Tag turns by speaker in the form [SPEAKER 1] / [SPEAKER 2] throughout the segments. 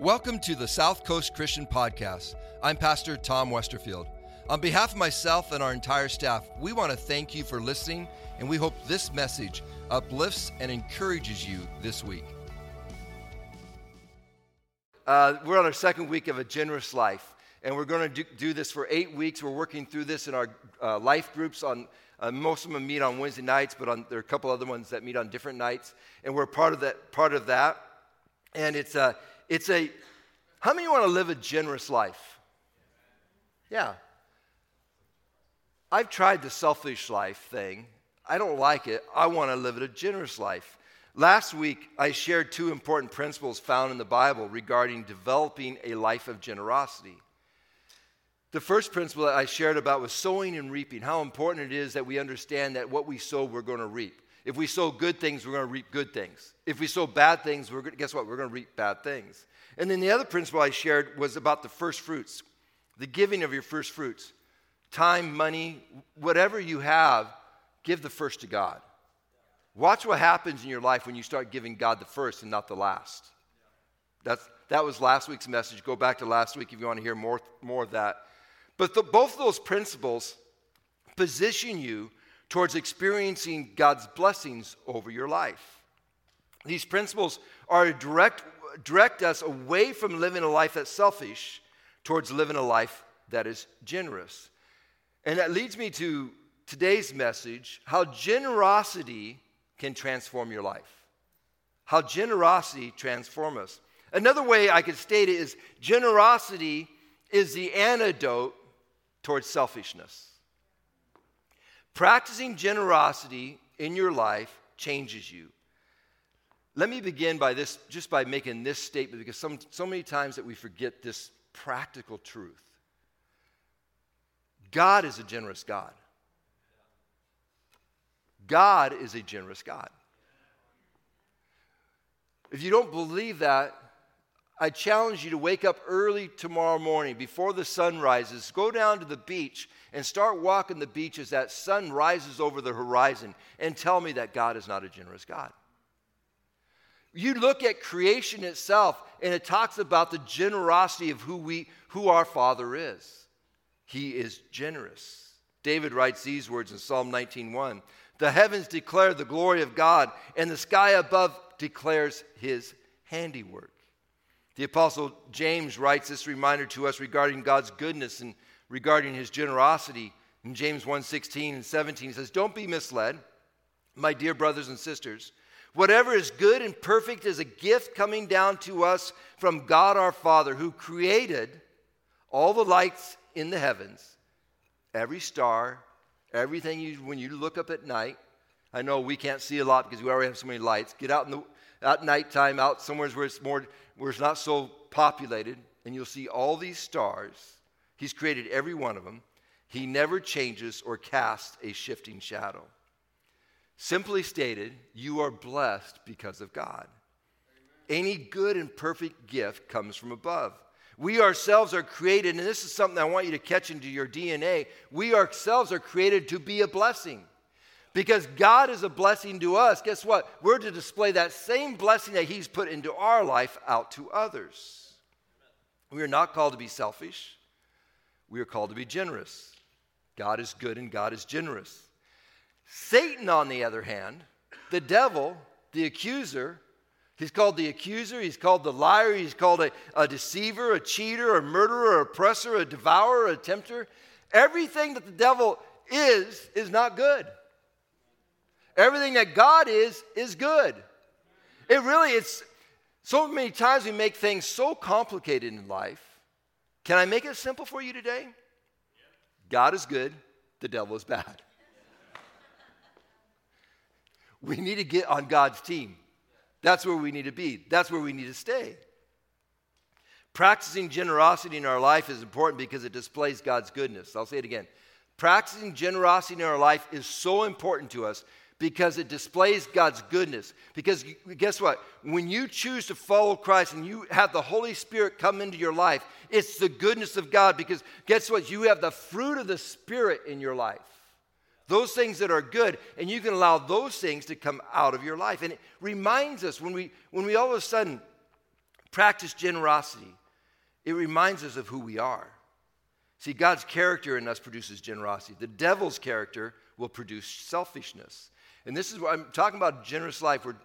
[SPEAKER 1] Welcome to the South Coast Christian Podcast. I'm Pastor Tom Westerfield. On behalf of myself and our entire staff, we want to thank you for listening, and we hope this message uplifts and encourages you this week. Uh, we're on our second week of a generous life, and we're going to do, do this for eight weeks. We're working through this in our uh, life groups. On uh, most of them meet on Wednesday nights, but on, there are a couple other ones that meet on different nights, and we're part of that. Part of that, and it's a it's a, how many want to live a generous life? Yeah. I've tried the selfish life thing. I don't like it. I want to live a generous life. Last week, I shared two important principles found in the Bible regarding developing a life of generosity. The first principle that I shared about was sowing and reaping, how important it is that we understand that what we sow, we're going to reap. If we sow good things, we're going to reap good things. If we sow bad things, we're going guess what? We're going to reap bad things. And then the other principle I shared was about the first fruits, the giving of your first fruits. Time, money, whatever you have, give the first to God. Watch what happens in your life when you start giving God the first and not the last. That's, that was last week's message. Go back to last week if you want to hear more, more of that. But the, both of those principles position you towards experiencing God's blessings over your life. These principles are direct, direct us away from living a life that's selfish towards living a life that is generous. And that leads me to today's message how generosity can transform your life. How generosity transforms us. Another way I could state it is generosity is the antidote towards selfishness. Practicing generosity in your life changes you. Let me begin by this, just by making this statement, because some, so many times that we forget this practical truth. God is a generous God. God is a generous God. If you don't believe that, I challenge you to wake up early tomorrow morning before the sun rises, go down to the beach and start walking the beach as that sun rises over the horizon and tell me that God is not a generous God. You look at creation itself and it talks about the generosity of who we who our Father is. He is generous. David writes these words in Psalm 19:1. The heavens declare the glory of God and the sky above declares his handiwork. The Apostle James writes this reminder to us regarding God's goodness and regarding his generosity. In James 1 16 and 17, he says, Don't be misled, my dear brothers and sisters. Whatever is good and perfect is a gift coming down to us from God our Father, who created all the lights in the heavens, every star, everything you, when you look up at night. I know we can't see a lot because we already have so many lights. Get out in the at nighttime, out somewhere where it's more where it's not so populated, and you'll see all these stars. He's created every one of them. He never changes or casts a shifting shadow. Simply stated, you are blessed because of God. Any good and perfect gift comes from above. We ourselves are created, and this is something I want you to catch into your DNA. We ourselves are created to be a blessing. Because God is a blessing to us, guess what? We're to display that same blessing that He's put into our life out to others. We are not called to be selfish, we are called to be generous. God is good and God is generous. Satan, on the other hand, the devil, the accuser, he's called the accuser, he's called the liar, he's called a, a deceiver, a cheater, a murderer, oppressor, a devourer, a tempter. Everything that the devil is, is not good. Everything that God is, is good. It really, it's so many times we make things so complicated in life. Can I make it simple for you today? God is good, the devil is bad. we need to get on God's team. That's where we need to be, that's where we need to stay. Practicing generosity in our life is important because it displays God's goodness. I'll say it again. Practicing generosity in our life is so important to us because it displays God's goodness. Because guess what? When you choose to follow Christ and you have the Holy Spirit come into your life, it's the goodness of God. Because guess what? You have the fruit of the Spirit in your life. Those things that are good, and you can allow those things to come out of your life. And it reminds us when we when we all of a sudden practice generosity, it reminds us of who we are. See, God's character in us produces generosity. The devil's character will produce selfishness. And this is what I'm talking about generous life. We're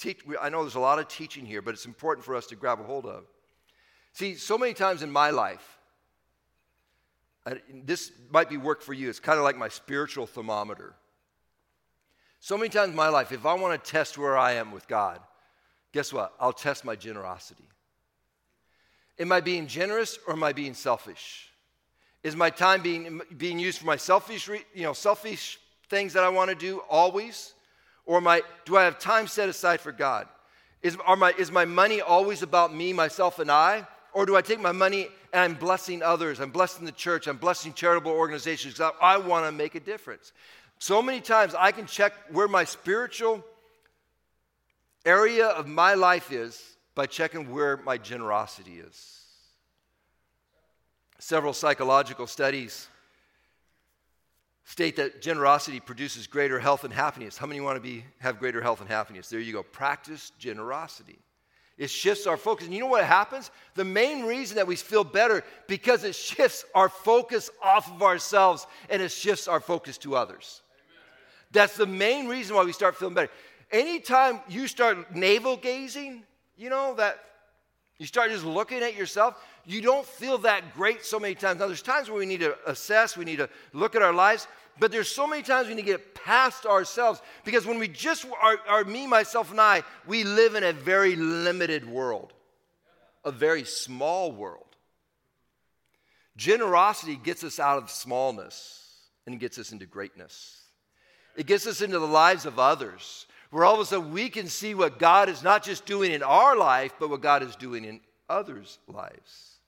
[SPEAKER 1] teach, I know there's a lot of teaching here, but it's important for us to grab a hold of. See, so many times in my life, this might be work for you. It's kind of like my spiritual thermometer. So many times in my life, if I want to test where I am with God, guess what? I'll test my generosity. Am I being generous or am I being selfish? Is my time being, being used for my selfish, you know, selfish things that I want to do always? Or my, do I have time set aside for God? Is, are my, is my money always about me, myself, and I? Or do I take my money and I'm blessing others? I'm blessing the church. I'm blessing charitable organizations because I, I want to make a difference. So many times I can check where my spiritual area of my life is by checking where my generosity is. Several psychological studies state that generosity produces greater health and happiness. How many want to be, have greater health and happiness? There you go. Practice generosity. It shifts our focus. And you know what happens? The main reason that we feel better because it shifts our focus off of ourselves and it shifts our focus to others. Amen. That's the main reason why we start feeling better. Anytime you start navel gazing, you know that you start just looking at yourself, you don't feel that great so many times. Now, there's times where we need to assess, we need to look at our lives, but there's so many times we need to get past ourselves because when we just are, are me, myself, and I, we live in a very limited world, a very small world. Generosity gets us out of smallness and gets us into greatness. It gets us into the lives of others, where all of a sudden we can see what God is not just doing in our life, but what God is doing in others' lives.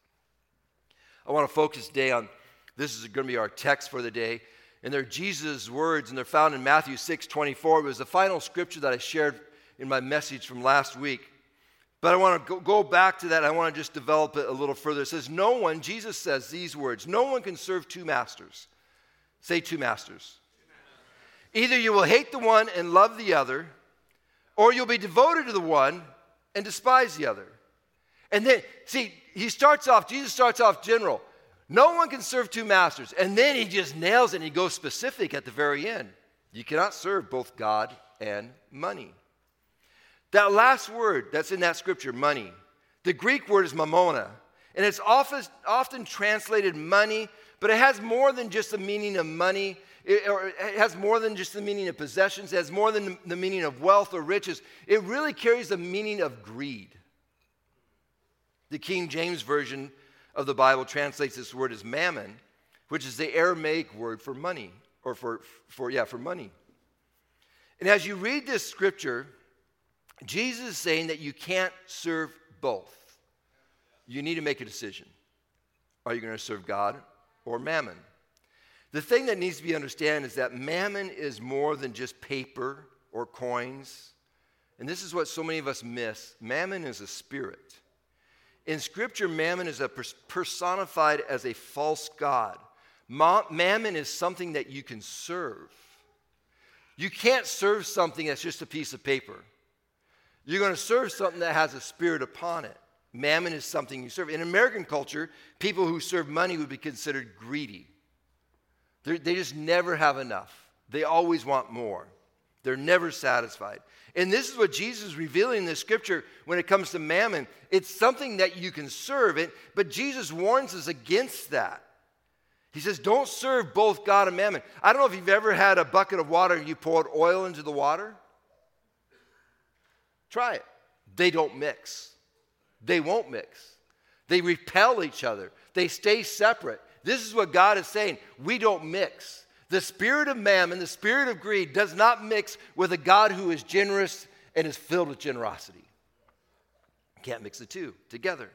[SPEAKER 1] I want to focus today on this is going to be our text for the day and they're Jesus' words, and they're found in Matthew 6 24. It was the final scripture that I shared in my message from last week. But I want to go back to that. I want to just develop it a little further. It says, No one, Jesus says these words, no one can serve two masters. Say two masters. Either you will hate the one and love the other, or you'll be devoted to the one and despise the other. And then, see, he starts off, Jesus starts off general. No one can serve two masters. And then he just nails it and he goes specific at the very end. You cannot serve both God and money. That last word that's in that scripture, money, the Greek word is mamona. And it's often, often translated money, but it has more than just the meaning of money. It, or it has more than just the meaning of possessions. It has more than the meaning of wealth or riches. It really carries the meaning of greed. The King James Version of the Bible translates this word as mammon, which is the Aramaic word for money, or for, for yeah, for money. And as you read this scripture, Jesus is saying that you can't serve both. You need to make a decision. Are you going to serve God or mammon? The thing that needs to be understood is that mammon is more than just paper or coins. And this is what so many of us miss. Mammon is a spirit. In Scripture, mammon is personified as a false god. mammon is something that you can serve. You can't serve something that's just a piece of paper. You're going to serve something that has a spirit upon it. Mammon is something you serve. In American culture, people who serve money would be considered greedy. They're, they just never have enough, they always want more. They're never satisfied. And this is what Jesus is revealing in the scripture when it comes to mammon. It's something that you can serve it, but Jesus warns us against that. He says, Don't serve both God and mammon. I don't know if you've ever had a bucket of water and you poured oil into the water. Try it. They don't mix. They won't mix. They repel each other, they stay separate. This is what God is saying. We don't mix. The spirit of mammon, the spirit of greed, does not mix with a God who is generous and is filled with generosity. You can't mix the two together.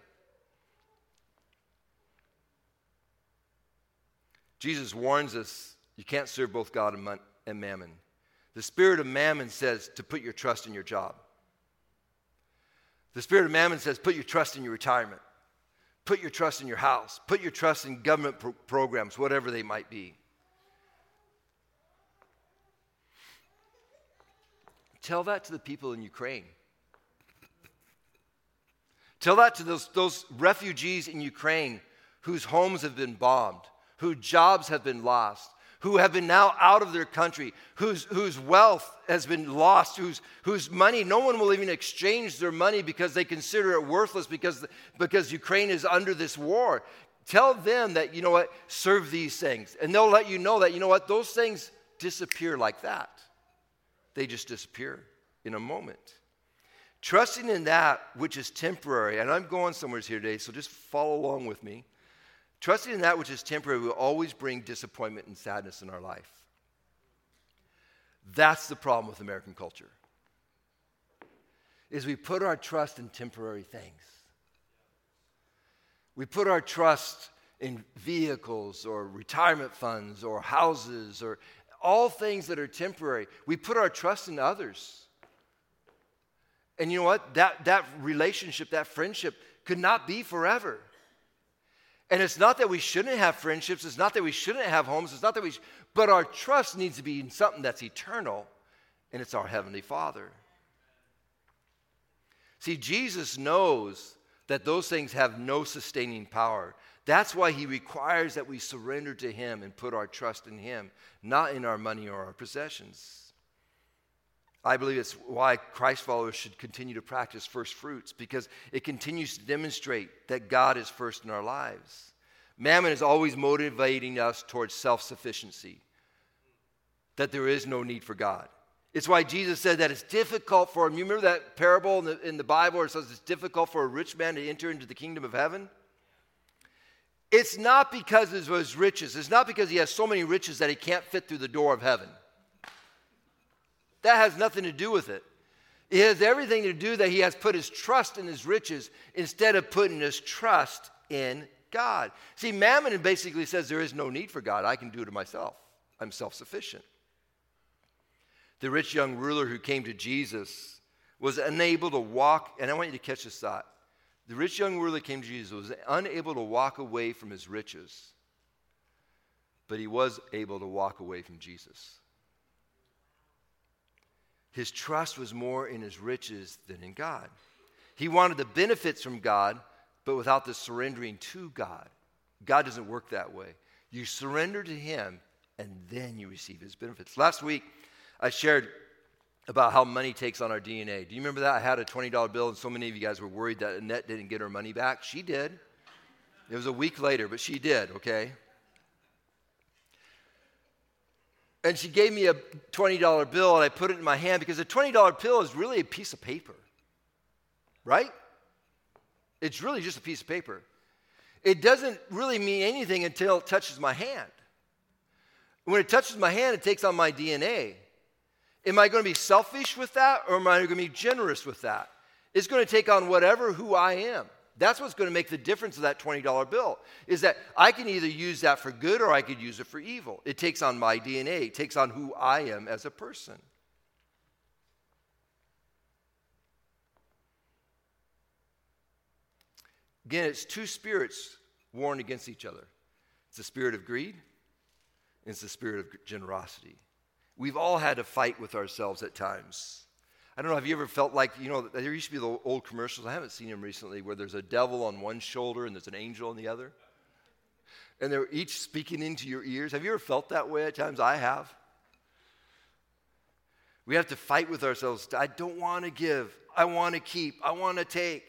[SPEAKER 1] Jesus warns us you can't serve both God and mammon. The spirit of mammon says to put your trust in your job. The spirit of mammon says put your trust in your retirement. Put your trust in your house. Put your trust in government pro- programs, whatever they might be. Tell that to the people in Ukraine. Tell that to those, those refugees in Ukraine whose homes have been bombed, whose jobs have been lost, who have been now out of their country, whose, whose wealth has been lost, whose, whose money, no one will even exchange their money because they consider it worthless because, because Ukraine is under this war. Tell them that, you know what, serve these things. And they'll let you know that, you know what, those things disappear like that. They just disappear in a moment. Trusting in that which is temporary, and I'm going somewhere here today, so just follow along with me. Trusting in that which is temporary will always bring disappointment and sadness in our life. That's the problem with American culture. Is we put our trust in temporary things. We put our trust in vehicles or retirement funds or houses or all things that are temporary. We put our trust in others. And you know what? That, that relationship, that friendship could not be forever. And it's not that we shouldn't have friendships, it's not that we shouldn't have homes, it's not that we, sh- but our trust needs to be in something that's eternal, and it's our Heavenly Father. See, Jesus knows that those things have no sustaining power. That's why he requires that we surrender to him and put our trust in him, not in our money or our possessions. I believe it's why Christ followers should continue to practice first fruits because it continues to demonstrate that God is first in our lives. Mammon is always motivating us towards self sufficiency, that there is no need for God. It's why Jesus said that it's difficult for him. You remember that parable in the, in the Bible where it says it's difficult for a rich man to enter into the kingdom of heaven? It's not because of his riches. It's not because he has so many riches that he can't fit through the door of heaven. That has nothing to do with it. It has everything to do that he has put his trust in his riches instead of putting his trust in God. See, Mammon basically says there is no need for God. I can do it myself. I'm self sufficient. The rich young ruler who came to Jesus was unable to walk, and I want you to catch this thought. The rich young ruler came to Jesus was unable to walk away from his riches, but he was able to walk away from Jesus. His trust was more in his riches than in God. He wanted the benefits from God, but without the surrendering to God. God doesn't work that way. You surrender to Him, and then you receive His benefits. Last week, I shared about how money takes on our DNA. Do you remember that? I had a $20 bill, and so many of you guys were worried that Annette didn't get her money back. She did. It was a week later, but she did, okay? and she gave me a $20 bill and I put it in my hand because a $20 bill is really a piece of paper, right? It's really just a piece of paper. It doesn't really mean anything until it touches my hand. When it touches my hand, it takes on my DNA. Am I going to be selfish with that or am I going to be generous with that? It's going to take on whatever who I am. That's what's going to make the difference of that $20 bill is that I can either use that for good or I could use it for evil. It takes on my DNA, it takes on who I am as a person. Again, it's two spirits warring against each other. It's the spirit of greed, and it's the spirit of generosity. We've all had to fight with ourselves at times. I don't know, have you ever felt like, you know, there used to be the old commercials, I haven't seen them recently, where there's a devil on one shoulder and there's an angel on the other? And they're each speaking into your ears. Have you ever felt that way at times? I have. We have to fight with ourselves. I don't want to give. I want to keep. I want to take.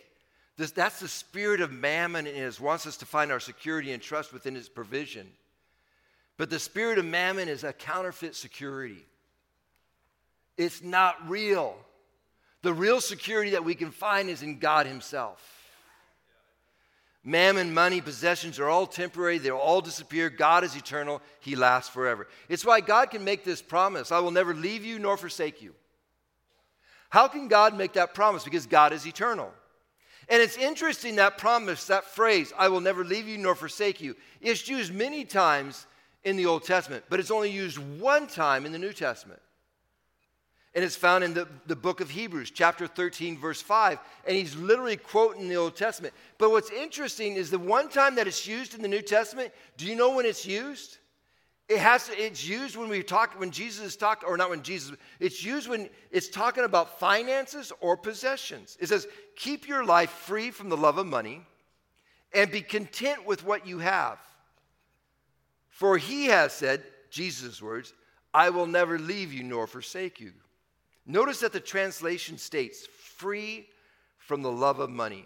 [SPEAKER 1] This, that's the spirit of mammon in us, wants us to find our security and trust within his provision. But the spirit of mammon is a counterfeit security. It's not real. The real security that we can find is in God Himself. Mammon, money, possessions are all temporary. They'll all disappear. God is eternal. He lasts forever. It's why God can make this promise I will never leave you nor forsake you. How can God make that promise? Because God is eternal. And it's interesting that promise, that phrase, I will never leave you nor forsake you, is used many times in the Old Testament, but it's only used one time in the New Testament. And it's found in the, the book of Hebrews, chapter 13, verse 5. And he's literally quoting the Old Testament. But what's interesting is the one time that it's used in the New Testament, do you know when it's used? It has to, it's used when we talk, when Jesus is talking, or not when Jesus, it's used when it's talking about finances or possessions. It says, keep your life free from the love of money and be content with what you have. For he has said, Jesus' words, I will never leave you nor forsake you. Notice that the translation states, free from the love of money.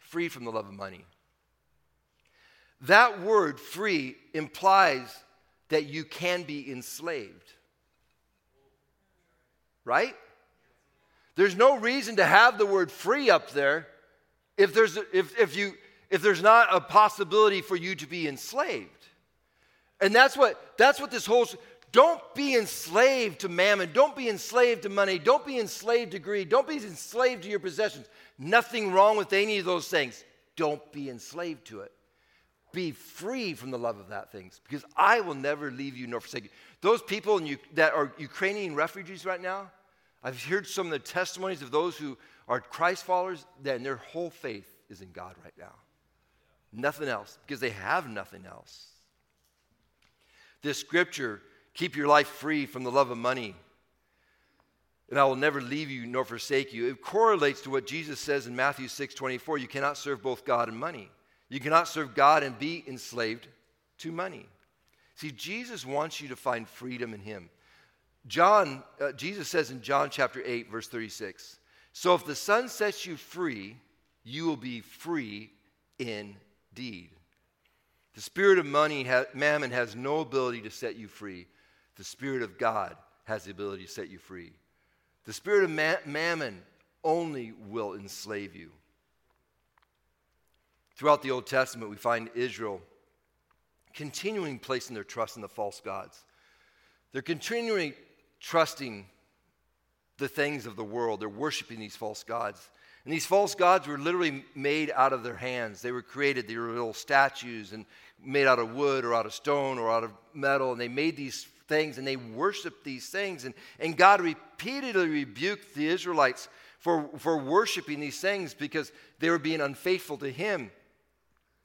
[SPEAKER 1] Free from the love of money. That word free implies that you can be enslaved. Right? There's no reason to have the word free up there if there's, if, if, you, if there's not a possibility for you to be enslaved. And that's what, that's what this whole, don't be enslaved to mammon. Don't be enslaved to money. Don't be enslaved to greed. Don't be enslaved to your possessions. Nothing wrong with any of those things. Don't be enslaved to it. Be free from the love of that things because I will never leave you nor forsake you. Those people in, that are Ukrainian refugees right now, I've heard some of the testimonies of those who are Christ followers, that their whole faith is in God right now. Nothing else because they have nothing else. This scripture Keep your life free from the love of money. And I will never leave you nor forsake you. It correlates to what Jesus says in Matthew 6 24. You cannot serve both God and money. You cannot serve God and be enslaved to money. See, Jesus wants you to find freedom in Him. John, uh, Jesus says in John chapter 8, verse 36 So if the Son sets you free, you will be free indeed. The spirit of money, ha- mammon, has no ability to set you free. The Spirit of God has the ability to set you free. The spirit of ma- mammon only will enslave you. Throughout the Old Testament, we find Israel continuing placing their trust in the false gods. They're continuing trusting the things of the world. They're worshiping these false gods. And these false gods were literally made out of their hands. They were created, they were little statues and made out of wood or out of stone or out of metal. And they made these things and they worshiped these things. And, and God repeatedly rebuked the Israelites for, for worshiping these things because they were being unfaithful to Him.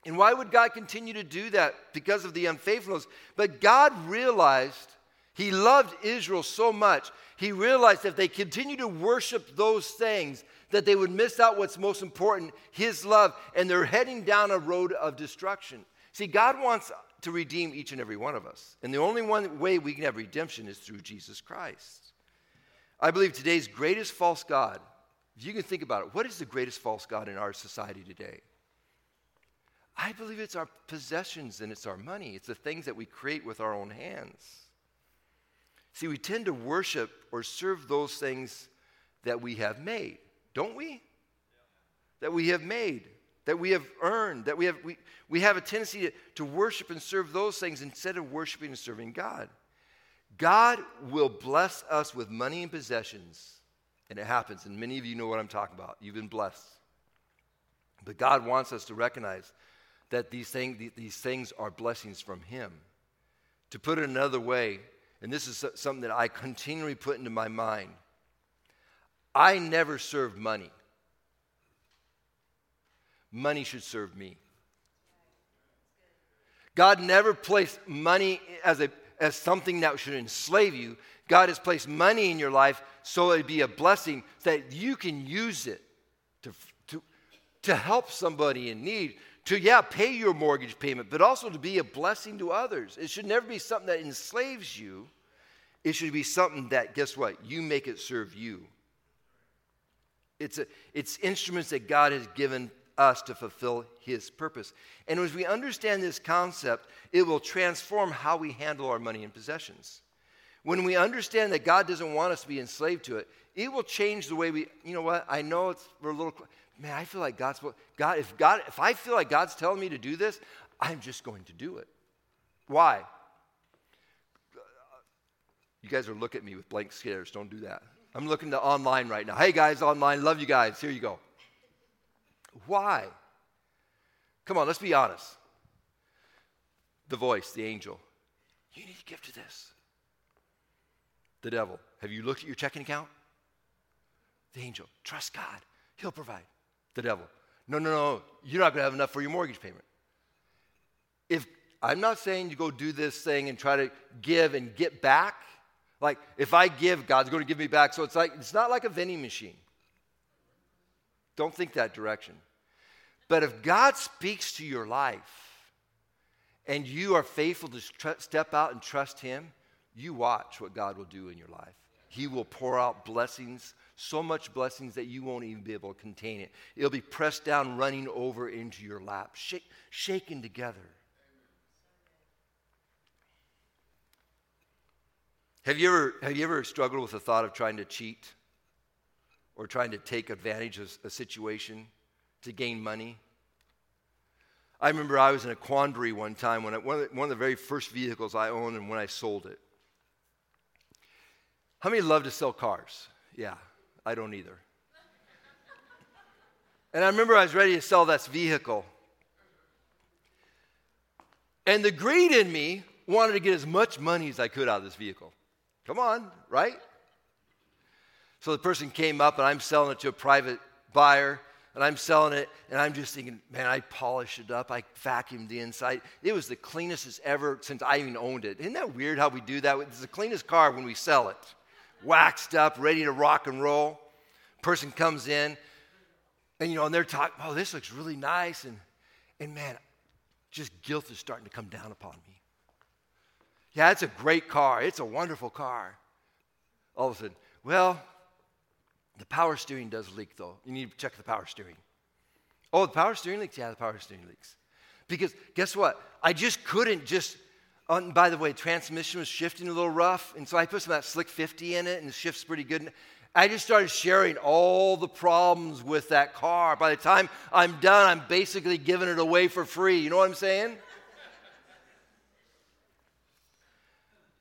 [SPEAKER 1] And why would God continue to do that? Because of the unfaithfulness. But God realized He loved Israel so much, He realized if they continue to worship those things, that they would miss out what's most important His love, and they're heading down a road of destruction. See, God wants to redeem each and every one of us. And the only one way we can have redemption is through Jesus Christ. I believe today's greatest false God, if you can think about it, what is the greatest false God in our society today? I believe it's our possessions and it's our money. It's the things that we create with our own hands. See, we tend to worship or serve those things that we have made, don't we? That we have made that we have earned, that we have, we, we have a tendency to, to worship and serve those things instead of worshiping and serving God. God will bless us with money and possessions, and it happens, and many of you know what I'm talking about. You've been blessed. But God wants us to recognize that these, thing, these things are blessings from Him. To put it another way, and this is something that I continually put into my mind I never served money money should serve me. God never placed money as, a, as something that should enslave you. God has placed money in your life so it'd be a blessing that you can use it to, to, to help somebody in need, to, yeah, pay your mortgage payment, but also to be a blessing to others. It should never be something that enslaves you. It should be something that, guess what? You make it serve you. It's, a, it's instruments that God has given us to fulfill His purpose. And as we understand this concept, it will transform how we handle our money and possessions. When we understand that God doesn't want us to be enslaved to it, it will change the way we, you know what, I know it's, we're a little, man, I feel like God's, God, if God, if I feel like God's telling me to do this, I'm just going to do it. Why? You guys are looking at me with blank stares. Don't do that. I'm looking to online right now. Hey guys, online, love you guys. Here you go. Why? Come on, let's be honest. The voice, the angel, you need to give to this. The devil, have you looked at your checking account? The angel, trust God, He'll provide. The devil, no, no, no, you're not going to have enough for your mortgage payment. If I'm not saying you go do this thing and try to give and get back. Like, if I give, God's going to give me back. So it's like, it's not like a vending machine. Don't think that direction. But if God speaks to your life and you are faithful to tr- step out and trust Him, you watch what God will do in your life. He will pour out blessings, so much blessings that you won't even be able to contain it. It'll be pressed down, running over into your lap, shake, shaken together. Have you, ever, have you ever struggled with the thought of trying to cheat or trying to take advantage of a situation to gain money? I remember I was in a quandary one time when I, one, of the, one of the very first vehicles I owned and when I sold it. How many love to sell cars? Yeah, I don't either. and I remember I was ready to sell this vehicle. And the greed in me wanted to get as much money as I could out of this vehicle. Come on, right? So the person came up and I'm selling it to a private buyer and I'm selling it and I'm just thinking, man, I polished it up. I vacuumed the inside. It was the cleanest as ever since I even owned it. Isn't that weird how we do that? It's the cleanest car when we sell it. Waxed up, ready to rock and roll. Person comes in and you know, and they're talking, oh, this looks really nice. And and man, just guilt is starting to come down upon me. Yeah, it's a great car. It's a wonderful car. All of a sudden, well, the power steering does leak though. You need to check the power steering. Oh, the power steering leaks? Yeah, the power steering leaks. Because guess what? I just couldn't just, oh, by the way, transmission was shifting a little rough. And so I put some of that Slick 50 in it and it shifts pretty good. I just started sharing all the problems with that car. By the time I'm done, I'm basically giving it away for free. You know what I'm saying?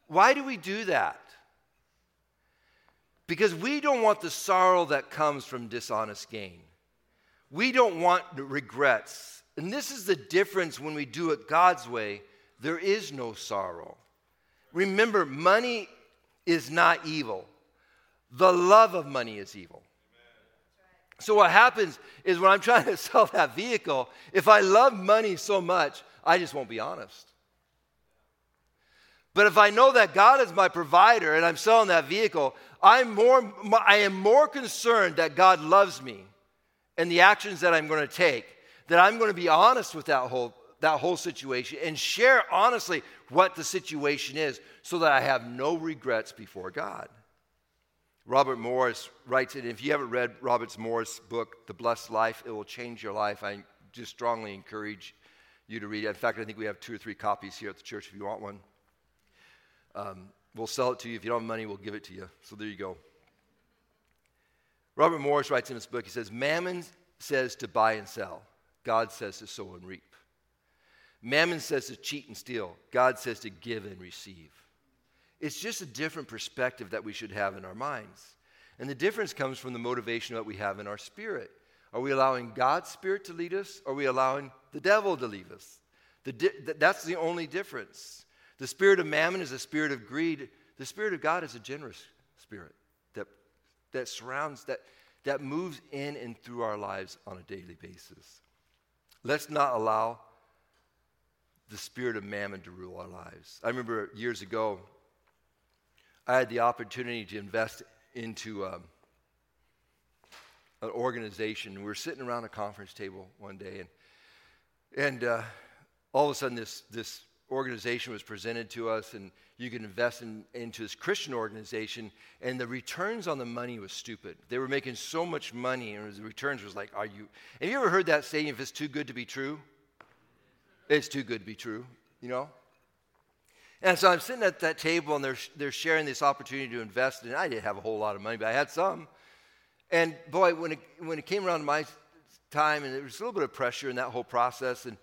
[SPEAKER 1] Why do we do that? Because we don't want the sorrow that comes from dishonest gain. We don't want regrets. And this is the difference when we do it God's way. There is no sorrow. Remember, money is not evil, the love of money is evil. So, what happens is when I'm trying to sell that vehicle, if I love money so much, I just won't be honest. But if I know that God is my provider and I'm selling that vehicle, I'm more, I am more concerned that God loves me and the actions that I'm going to take, that I'm going to be honest with that whole, that whole situation and share honestly what the situation is so that I have no regrets before God. Robert Morris writes it. If you haven't read Robert Morris' book, The Blessed Life, it will change your life. I just strongly encourage you to read it. In fact, I think we have two or three copies here at the church if you want one. Um, we'll sell it to you. If you don't have money, we'll give it to you. So there you go. Robert Morris writes in his book, he says, Mammon says to buy and sell, God says to sow and reap. Mammon says to cheat and steal, God says to give and receive. It's just a different perspective that we should have in our minds. And the difference comes from the motivation that we have in our spirit. Are we allowing God's spirit to lead us? Or are we allowing the devil to lead us? Di- that's the only difference. The spirit of mammon is a spirit of greed. The spirit of God is a generous spirit that, that surrounds, that, that moves in and through our lives on a daily basis. Let's not allow the spirit of mammon to rule our lives. I remember years ago, I had the opportunity to invest into um, an organization. We were sitting around a conference table one day, and, and uh, all of a sudden, this, this organization was presented to us, and you could invest in, into this Christian organization, and the returns on the money was stupid. They were making so much money, and the returns was like, "Are you?" Have you ever heard that saying? If it's too good to be true, it's too good to be true. You know. And so I'm sitting at that table, and they're they're sharing this opportunity to invest, and I didn't have a whole lot of money, but I had some. And boy, when it when it came around my time, and there was a little bit of pressure in that whole process, and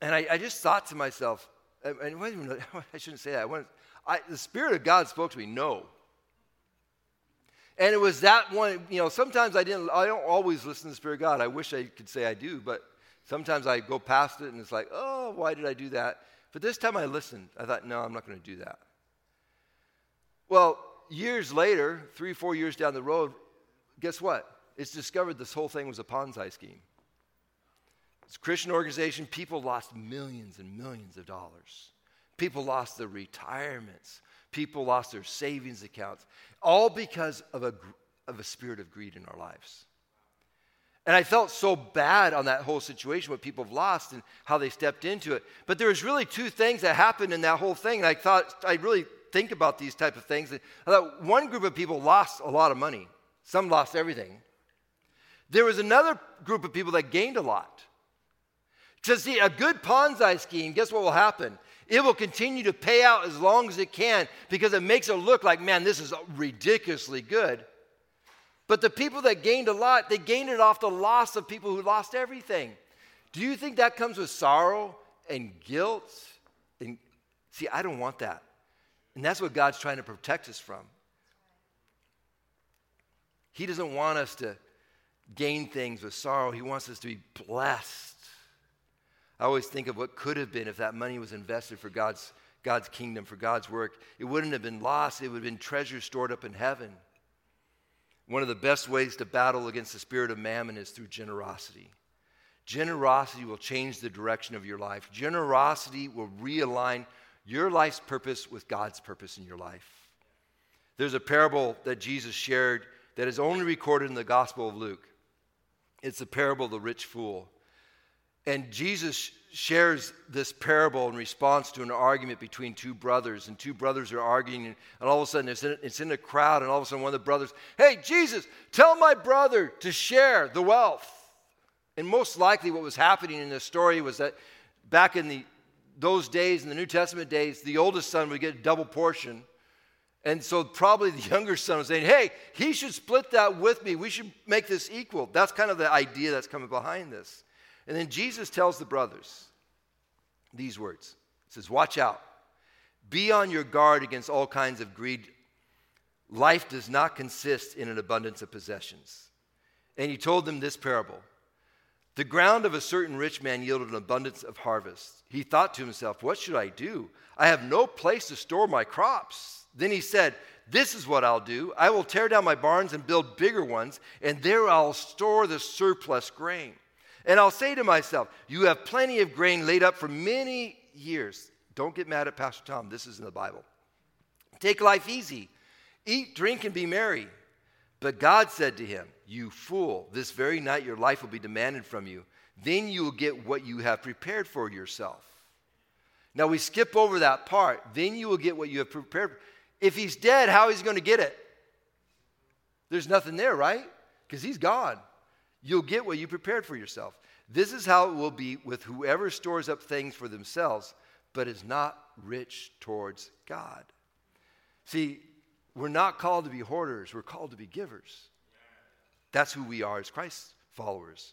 [SPEAKER 1] and I, I just thought to myself, and wait a minute, I shouldn't say that. I went, I, the Spirit of God spoke to me, no. And it was that one, you know, sometimes I didn't, I don't always listen to the Spirit of God. I wish I could say I do, but sometimes I go past it and it's like, oh, why did I do that? But this time I listened. I thought, no, I'm not going to do that. Well, years later, three, four years down the road, guess what? It's discovered this whole thing was a Ponzi scheme. It's a Christian organization. People lost millions and millions of dollars. People lost their retirements. People lost their savings accounts, all because of a, of a spirit of greed in our lives. And I felt so bad on that whole situation, what people have lost and how they stepped into it. But there was really two things that happened in that whole thing. And I thought, I really think about these type of things. I thought one group of people lost a lot of money. Some lost everything. There was another group of people that gained a lot. To see a good Ponzi scheme, guess what will happen? It will continue to pay out as long as it can because it makes it look like, man, this is ridiculously good. But the people that gained a lot, they gained it off the loss of people who lost everything. Do you think that comes with sorrow and guilt? And see, I don't want that. And that's what God's trying to protect us from. He doesn't want us to gain things with sorrow. He wants us to be blessed. I always think of what could have been if that money was invested for God's, God's kingdom, for God's work. It wouldn't have been lost, it would have been treasure stored up in heaven. One of the best ways to battle against the spirit of mammon is through generosity. Generosity will change the direction of your life. Generosity will realign your life's purpose with God's purpose in your life. There's a parable that Jesus shared that is only recorded in the Gospel of Luke. It's the parable of the rich fool. And Jesus shares this parable in response to an argument between two brothers. And two brothers are arguing, and all of a sudden it's in, it's in a crowd, and all of a sudden one of the brothers, Hey, Jesus, tell my brother to share the wealth. And most likely, what was happening in this story was that back in the, those days, in the New Testament days, the oldest son would get a double portion. And so, probably the younger son was saying, Hey, he should split that with me. We should make this equal. That's kind of the idea that's coming behind this. And then Jesus tells the brothers these words He says, Watch out. Be on your guard against all kinds of greed. Life does not consist in an abundance of possessions. And he told them this parable The ground of a certain rich man yielded an abundance of harvest. He thought to himself, What should I do? I have no place to store my crops. Then he said, This is what I'll do. I will tear down my barns and build bigger ones, and there I'll store the surplus grain. And I'll say to myself, You have plenty of grain laid up for many years. Don't get mad at Pastor Tom. This is in the Bible. Take life easy. Eat, drink, and be merry. But God said to him, You fool, this very night your life will be demanded from you. Then you will get what you have prepared for yourself. Now we skip over that part. Then you will get what you have prepared. If he's dead, how is he going to get it? There's nothing there, right? Because he's gone. You'll get what you prepared for yourself. This is how it will be with whoever stores up things for themselves, but is not rich towards God. See, we're not called to be hoarders, we're called to be givers. That's who we are as Christ followers.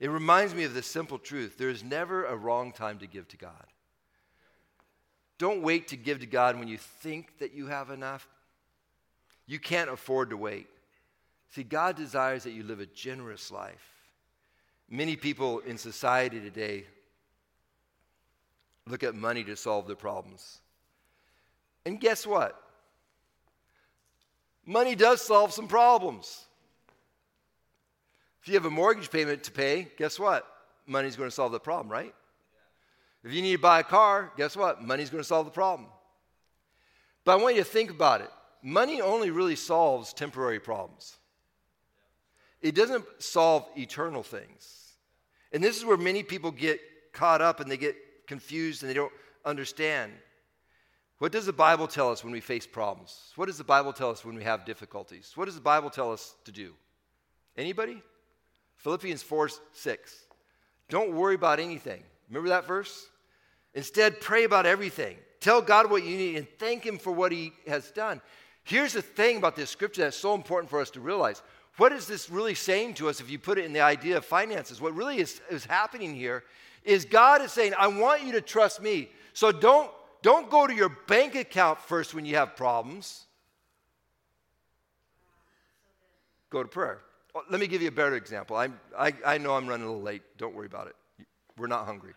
[SPEAKER 1] It reminds me of this simple truth there is never a wrong time to give to God. Don't wait to give to God when you think that you have enough. You can't afford to wait. See, God desires that you live a generous life. Many people in society today look at money to solve their problems. And guess what? Money does solve some problems. If you have a mortgage payment to pay, guess what? Money's going to solve the problem, right? If you need to buy a car, guess what? Money's going to solve the problem. But I want you to think about it. Money only really solves temporary problems it doesn't solve eternal things. And this is where many people get caught up and they get confused and they don't understand. What does the Bible tell us when we face problems? What does the Bible tell us when we have difficulties? What does the Bible tell us to do? Anybody? Philippians 4 6. Don't worry about anything. Remember that verse? Instead, pray about everything. Tell God what you need and thank Him for what He has done. Here's the thing about this scripture that's so important for us to realize what is this really saying to us if you put it in the idea of finances? What really is, is happening here is God is saying, I want you to trust me. So don't, don't go to your bank account first when you have problems. Go to prayer. Oh, let me give you a better example. i I, I know I'm running a little late. Don't worry about it. We're not hungry.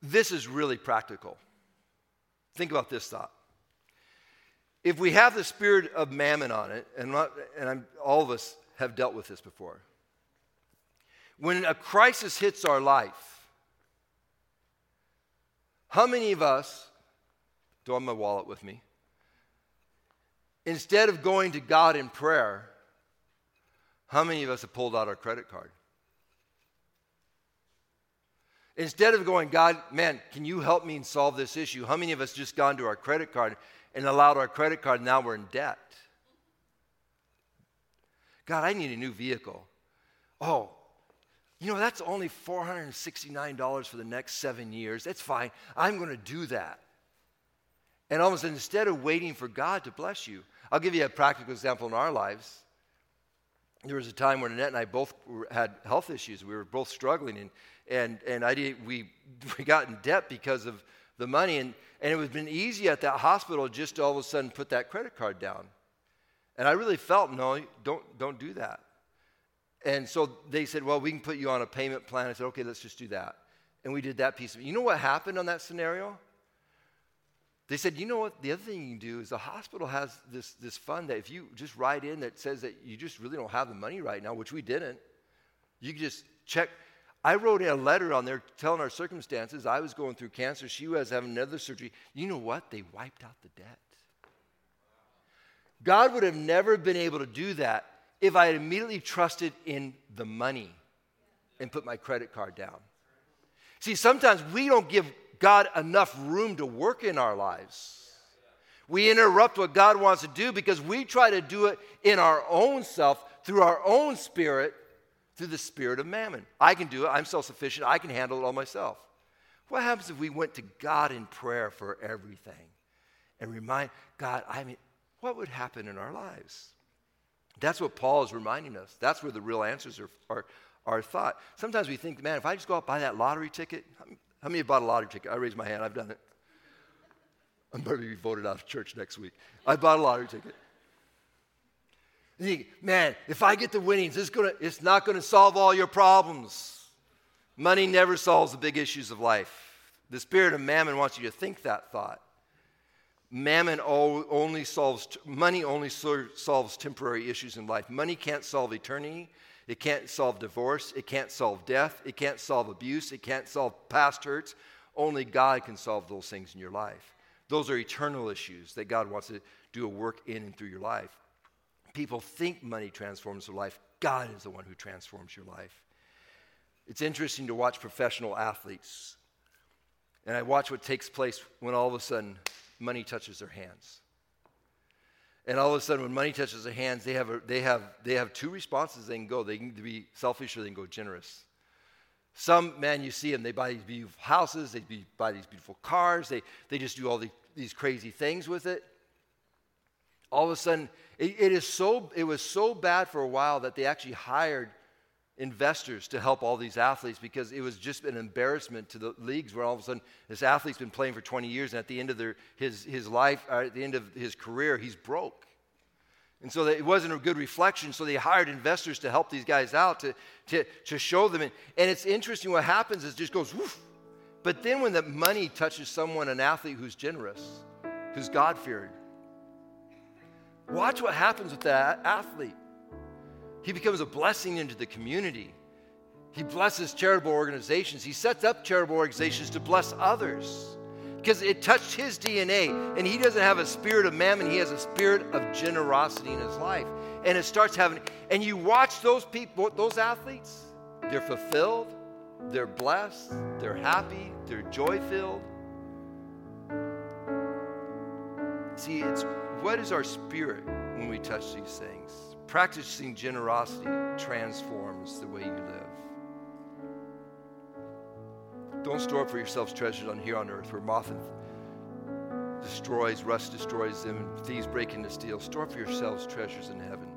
[SPEAKER 1] This is really practical. Think about this thought if we have the spirit of mammon on it, and, not, and I'm, all of us have dealt with this before, When a crisis hits our life, how many of us, do I have my wallet with me? Instead of going to God in prayer, how many of us have pulled out our credit card? Instead of going, God, man, can you help me and solve this issue? How many of us just gone to our credit card and allowed our credit card, now we're in debt? God, I need a new vehicle. Oh, you know, that's only $469 for the next seven years. That's fine. I'm going to do that. And almost instead of waiting for God to bless you, I'll give you a practical example in our lives. There was a time when Annette and I both had health issues. We were both struggling, and, and, and I did, we, we got in debt because of the money. And, and it would have been easy at that hospital just to all of a sudden put that credit card down. And I really felt, no, don't, don't do that. And so they said, well, we can put you on a payment plan. I said, okay, let's just do that. And we did that piece of it. You know what happened on that scenario? They said, you know what? The other thing you can do is the hospital has this, this fund that if you just write in that says that you just really don't have the money right now, which we didn't, you can just check. I wrote a letter on there telling our circumstances. I was going through cancer. She was having another surgery. You know what? They wiped out the debt. God would have never been able to do that if I had immediately trusted in the money and put my credit card down. See, sometimes we don't give God enough room to work in our lives. We interrupt what God wants to do because we try to do it in our own self, through our own spirit, through the spirit of mammon. I can do it. I'm self sufficient. I can handle it all myself. What happens if we went to God in prayer for everything and remind God, I mean, what would happen in our lives? That's what Paul is reminding us. That's where the real answers are, are, are thought. Sometimes we think, man, if I just go out buy that lottery ticket, how many have bought a lottery ticket? I raised my hand. I've done it. I'm going to be voted out of church next week. I bought a lottery ticket. Think, man, if I get the winnings, it's, gonna, it's not going to solve all your problems. Money never solves the big issues of life. The spirit of mammon wants you to think that thought. Mammon only solves, money only solves temporary issues in life. Money can't solve eternity. It can't solve divorce. It can't solve death. It can't solve abuse. It can't solve past hurts. Only God can solve those things in your life. Those are eternal issues that God wants to do a work in and through your life. People think money transforms their life. God is the one who transforms your life. It's interesting to watch professional athletes. And I watch what takes place when all of a sudden money touches their hands. And all of a sudden, when money touches their hands, they have, a, they have, they have two responses they can go. They can be selfish or they can go generous. Some, man, you see them, they buy these beautiful houses, they buy these beautiful cars, they, they just do all the, these crazy things with it. All of a sudden, it, it, is so, it was so bad for a while that they actually hired investors to help all these athletes because it was just an embarrassment to the leagues where all of a sudden this athlete's been playing for 20 years and at the end of their, his, his life, at the end of his career, he's broke. And so it wasn't a good reflection, so they hired investors to help these guys out to, to, to show them. And, and it's interesting what happens is it just goes woof. But then when the money touches someone, an athlete who's generous, who's God fearing, watch what happens with that athlete. He becomes a blessing into the community. He blesses charitable organizations. He sets up charitable organizations to bless others because it touched his DNA. And he doesn't have a spirit of mammon, he has a spirit of generosity in his life. And it starts having, and you watch those people, those athletes, they're fulfilled, they're blessed, they're happy, they're joy filled. See, it's what is our spirit when we touch these things? Practicing generosity transforms the way you live. Don't store for yourselves treasures on here on earth where moth and destroys, rust destroys them, and thieves break into steal. Store for yourselves treasures in heaven.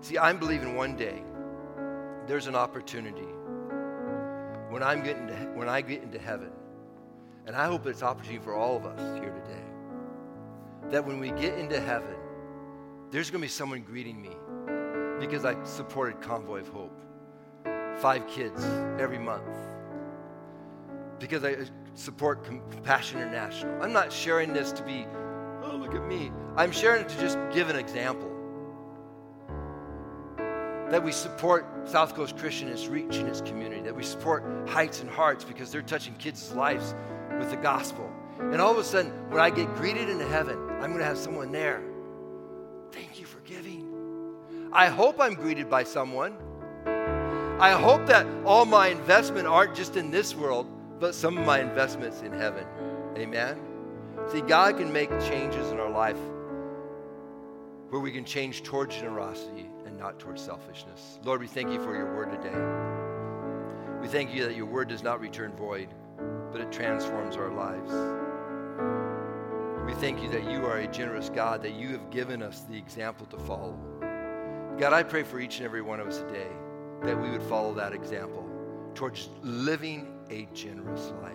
[SPEAKER 1] See, I'm believing one day there's an opportunity when I'm getting to, when I get into heaven, and I hope it's an opportunity for all of us here today. That when we get into heaven, there's going to be someone greeting me because I supported Convoy of Hope. Five kids every month. Because I support Compassion International. I'm not sharing this to be, oh, look at me. I'm sharing it to just give an example. that we support South Coast Christian in its reach in its community, that we support Heights and Hearts because they're touching kids' lives with the gospel. And all of a sudden, when I get greeted into heaven, I'm going to have someone there. Thank you for giving. I hope I'm greeted by someone. I hope that all my investment aren't just in this world, but some of my investments in heaven. Amen. See, God can make changes in our life where we can change toward generosity and not towards selfishness. Lord, we thank you for your word today. We thank you that your word does not return void, but it transforms our lives. We thank you that you are a generous God, that you have given us the example to follow. God, I pray for each and every one of us today that we would follow that example towards living a generous life.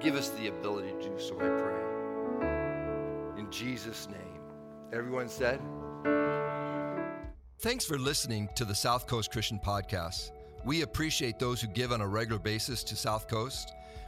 [SPEAKER 1] Give us the ability to do so, I pray. In Jesus' name. Everyone said, Thanks for listening to the South Coast Christian Podcast. We appreciate those who give on a regular basis to South Coast